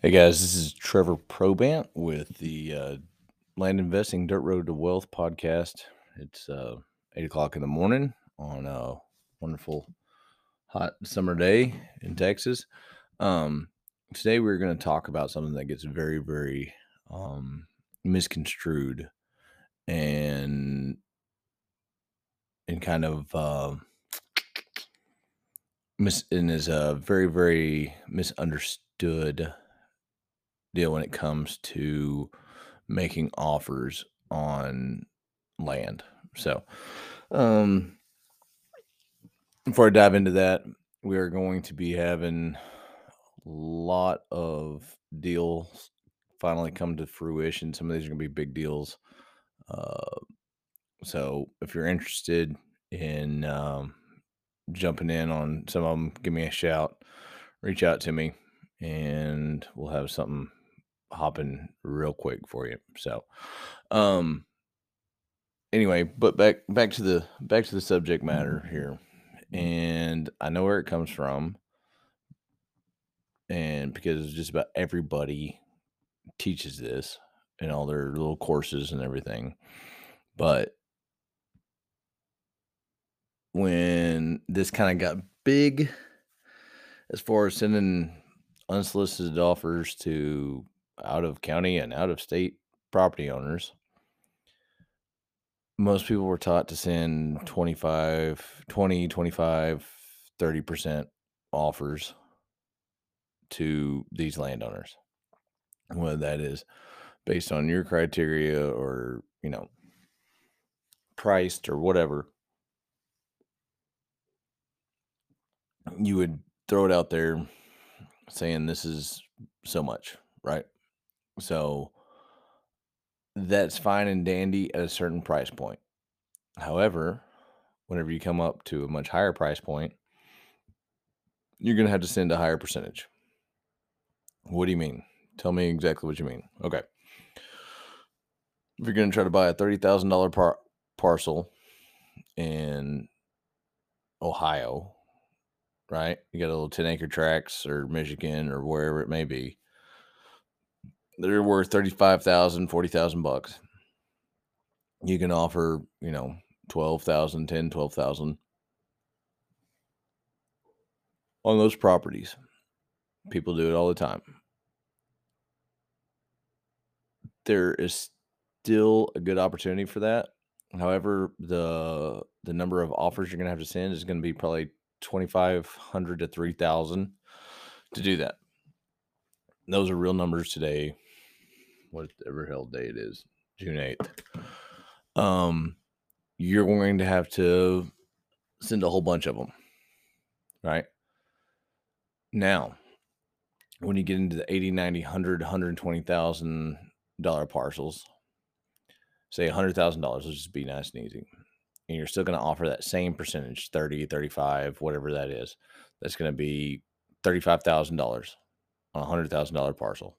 Hey guys, this is Trevor Probant with the uh, Land Investing Dirt Road to Wealth podcast. It's uh, eight o'clock in the morning on a wonderful hot summer day in Texas. Um, today we're going to talk about something that gets very, very um, misconstrued and and kind of uh, mis and is a very, very misunderstood deal when it comes to making offers on land. So, um, before I dive into that, we are going to be having a lot of deals finally come to fruition. Some of these are going to be big deals. Uh, so, if you're interested in um, jumping in on some of them, give me a shout, reach out to me, and we'll have something hopping real quick for you. So, um, anyway, but back back to the back to the subject matter here, and I know where it comes from, and because just about everybody teaches this in all their little courses and everything, but when this kind of got big as far as sending unsolicited offers to out of county and out of state property owners. Most people were taught to send 25 20 25 30% offers to these landowners. Whether that is based on your criteria or you know priced or whatever you would throw it out there saying this is so much right so that's fine and dandy at a certain price point. However, whenever you come up to a much higher price point, you're going to have to send a higher percentage. What do you mean? Tell me exactly what you mean. Okay. If you're going to try to buy a $30,000 par- parcel in Ohio, right? You got a little 10 acre tracts or Michigan or wherever it may be they're worth 35,000, 40,000 bucks. You can offer, you know, 12,000, 10, 12,000 on those properties. People do it all the time. There is still a good opportunity for that. However, the the number of offers you're going to have to send is going to be probably 2500 to 3000 to do that. Those are real numbers today whatever hell day it is, June 8th, um, you're going to have to send a whole bunch of them. Right. Now, when you get into the 80, 90, 100, 120,000 dollar parcels, say $100,000, let's just be nice and easy. And you're still going to offer that same percentage, 30, 35, whatever that is. That's going to be $35,000 on a $100,000 parcel.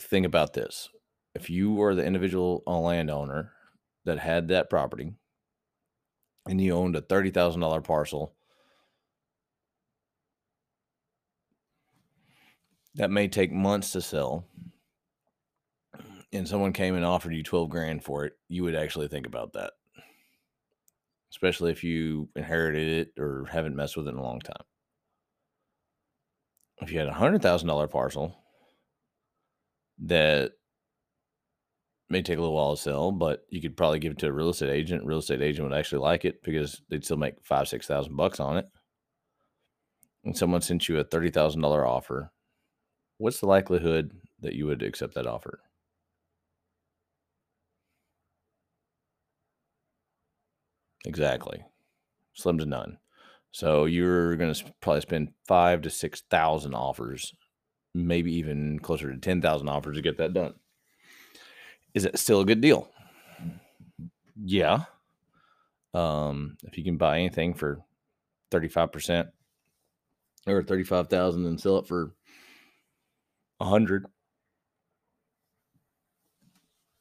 Think about this. If you are the individual uh, landowner that had that property and you owned a $30,000 parcel, that may take months to sell and someone came and offered you 12 grand for it, you would actually think about that. Especially if you inherited it or haven't messed with it in a long time. If you had a $100,000 parcel that may take a little while to sell, but you could probably give it to a real estate agent. Real estate agent would actually like it because they'd still make five, six thousand bucks on it. And someone sent you a thirty thousand dollar offer. What's the likelihood that you would accept that offer? Exactly. Slim to none. So you're going to probably spend five to six thousand offers maybe even closer to 10,000 offers to get that done. Is it still a good deal? Yeah. Um, if you can buy anything for 35% or 35,000 and sell it for 100,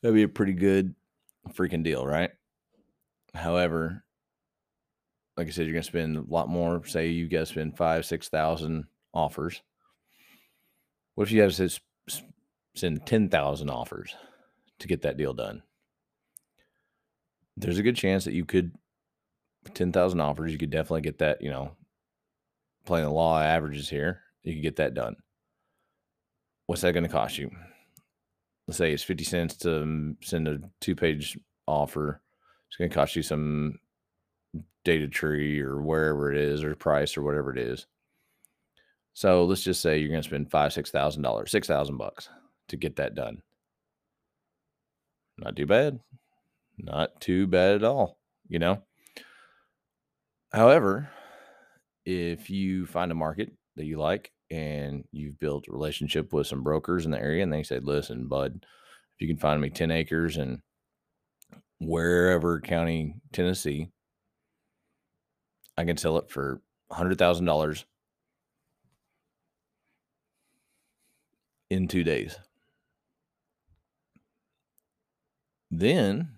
that'd be a pretty good freaking deal, right? However, like I said, you're going to spend a lot more. Say you guys spend five, 6,000 offers. What if you have to send 10,000 offers to get that deal done? There's a good chance that you could 10,000 offers, you could definitely get that, you know, playing the law averages here, you could get that done. What's that going to cost you? Let's say it's 50 cents to mm, send a two page offer. It's going to cost you some DataTree or wherever it is or price or whatever it is. So let's just say you're going to spend five, six thousand dollars, six thousand bucks to get that done. Not too bad. Not too bad at all, you know? However, if you find a market that you like and you've built a relationship with some brokers in the area and they say, listen, bud, if you can find me 10 acres in wherever county, Tennessee, I can sell it for $100,000 in two days. Then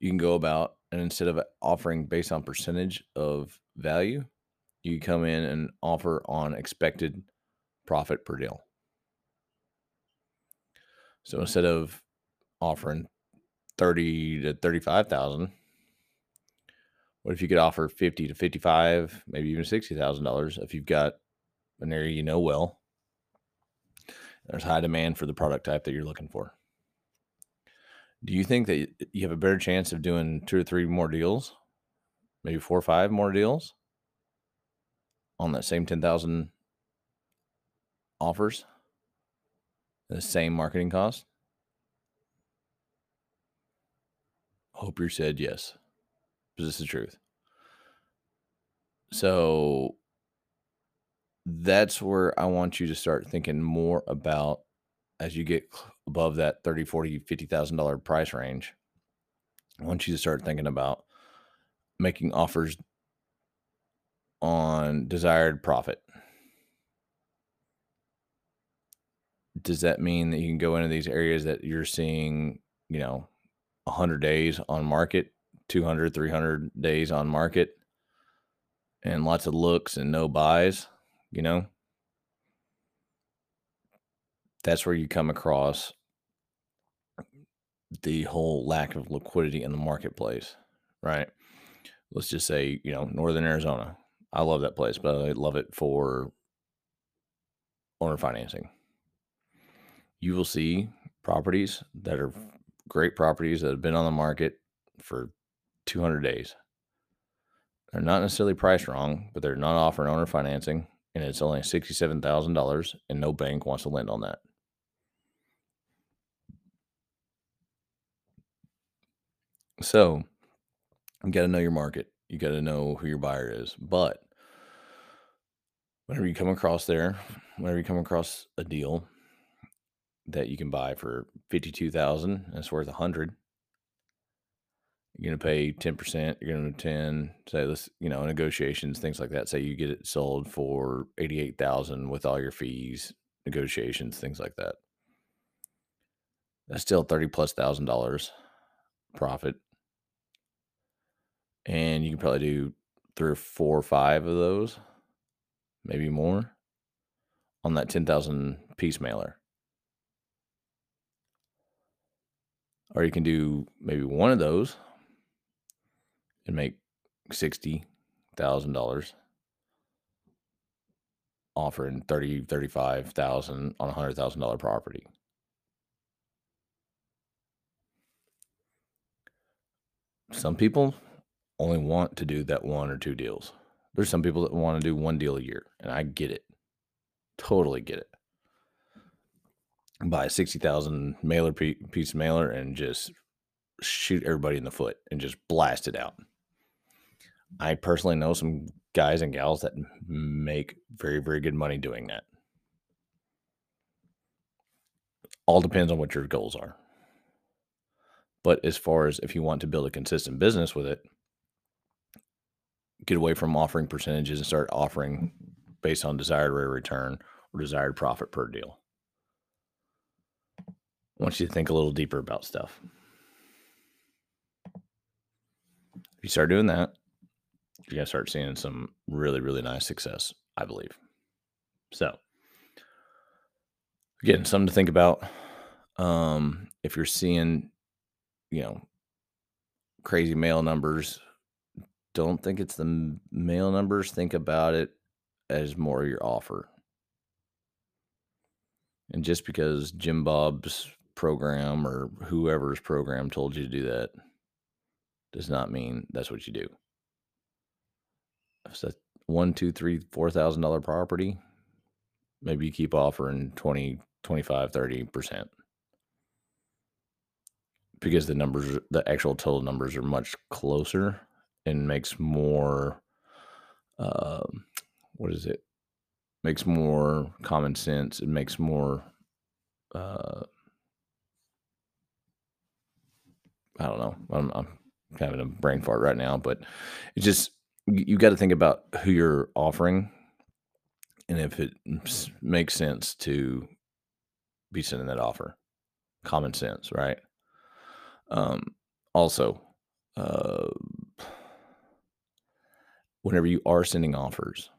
you can go about and instead of offering based on percentage of value, you come in and offer on expected profit per deal. So instead of offering 30 to 35,000, what if you could offer 50 to 55, maybe even $60,000 if you've got an area you know well? There's high demand for the product type that you're looking for. Do you think that you have a better chance of doing two or three more deals, maybe four or five more deals on that same 10,000 offers, the same marketing cost? Hope you said yes, because this is the truth. So that's where I want you to start thinking more about as you get above that 30, 40, 50,000 dollar price range. I want you to start thinking about making offers on desired profit. Does that mean that you can go into these areas that you're seeing, you know, 100 days on market, 200, 300 days on market, and lots of looks and no buys, you know? That's where you come across the whole lack of liquidity in the marketplace, right? Let's just say, you know, Northern Arizona. I love that place, but I love it for owner financing. You will see properties that are great properties that have been on the market for 200 days. They're not necessarily priced wrong, but they're not offering owner financing, and it's only $67,000, and no bank wants to lend on that. So you got to know your market. You got to know who your buyer is. But whenever you come across there, whenever you come across a deal that you can buy for 52,000 and it's worth 100, you're going to pay 10%, you're going to 10, say this, you know, negotiations, things like that. Say you get it sold for 88,000 with all your fees, negotiations, things like that. That's still 30 plus thousand dollars profit and you can probably do three or four or five of those, maybe more, on that 10,000 piece mailer. Or you can do maybe one of those and make $60,000 offering 30, 35,000 on a $100,000 property. Some people only want to do that one or two deals. There's some people that want to do one deal a year, and I get it. Totally get it. Buy a 60,000 mailer piece of mailer and just shoot everybody in the foot and just blast it out. I personally know some guys and gals that make very, very good money doing that. All depends on what your goals are. But as far as if you want to build a consistent business with it, get away from offering percentages and start offering based on desired rate of return or desired profit per deal. I want you to think a little deeper about stuff. If you start doing that, you're going to start seeing some really, really nice success, I believe. So, again, something to think about. Um, if you're seeing, you know, crazy mail numbers, don't think it's the mail numbers. Think about it as more of your offer. And just because Jim Bob's program or whoever's program told you to do that does not mean that's what you do. It's a one, two, three, four thousand dollar property, maybe you keep offering 20, 25, 30 percent. Because the numbers, the actual total numbers are much closer and makes more uh, what is it? Makes more common sense. It makes more uh, I don't know. I'm, I'm having a brain fart right now, but it just you, got to think about who you're offering and if it makes sense to be sending that offer. Common sense, right? Um, also, uh, whenever you are sending offers,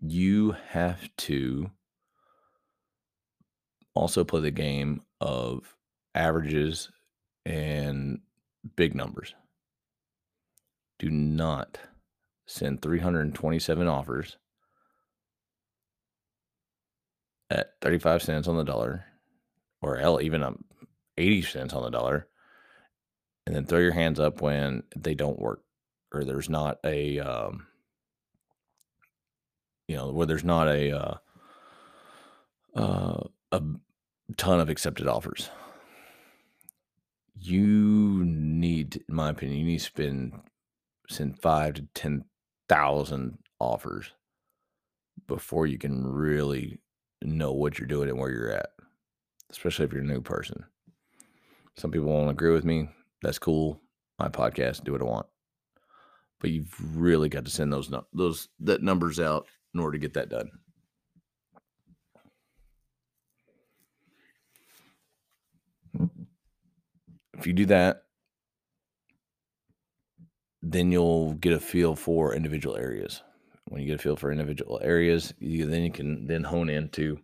you have to also play the game of averages and big numbers. Do not send 327 offers at 35 cents on the dollar or hell, even um, 80 cents on the dollar and then throw your hands up when they don't work or there's not a um, you know where there's not a uh, uh, a ton of accepted offers. You need in my opinion you need to spend send five to ten thousand offers before you can really know what you're doing and where you're at especially if you're a new person some people won't agree with me that's cool my podcast do what i want but you've really got to send those those that numbers out in order to get that done. If you do that, then you'll get a feel for individual areas. When you get a feel for individual areas, you then you can then hone into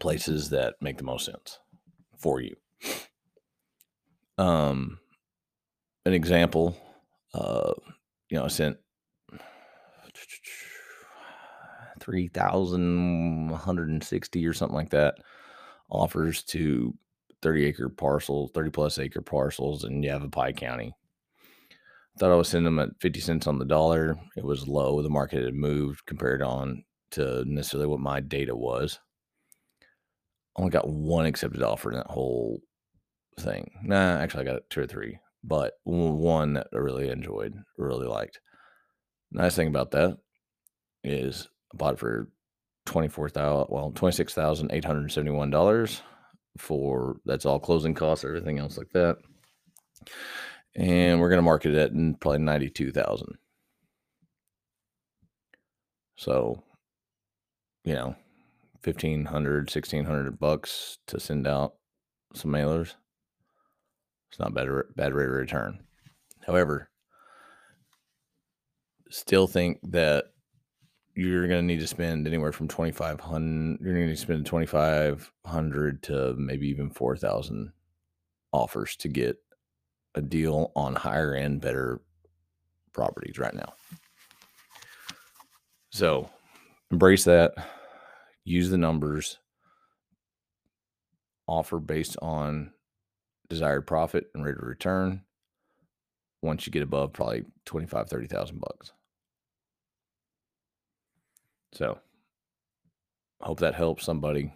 places that make the most sense for you. Um, an example uh, you know, I sent 3,160 or something like that offers to 30 acre parcels, 30 plus acre parcels in Yavapai County. Thought I was sending them at 50 cents on the dollar. It was low. The market had moved compared on to necessarily what my data was. I only got one accepted offer in that whole thing. Nah, actually, I got two or three but one that I really enjoyed, really liked. Nice thing about that is I bought it for twenty four thousand, well, twenty six thousand eight hundred seventy one dollars for that's all closing costs, everything else like that. And we're gonna market it at probably ninety two thousand. So, you know, 1500 1600 bucks to send out some mailers it's not bad, bad rate of return. However, still think that you're going to need to spend anywhere from 2500 you're going to need to spend 2500 to maybe even 4000 offers to get a deal on higher end better properties right now so embrace that use the numbers offer based on desired profit and rate of return once you get above probably 25 30,000 bucks. So, hope that helps somebody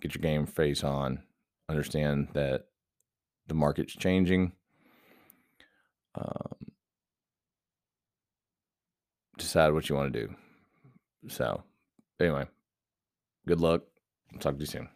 get your game face on, understand that the market's changing. Um, decide what you want to do. So, anyway, good luck. Talk to you soon.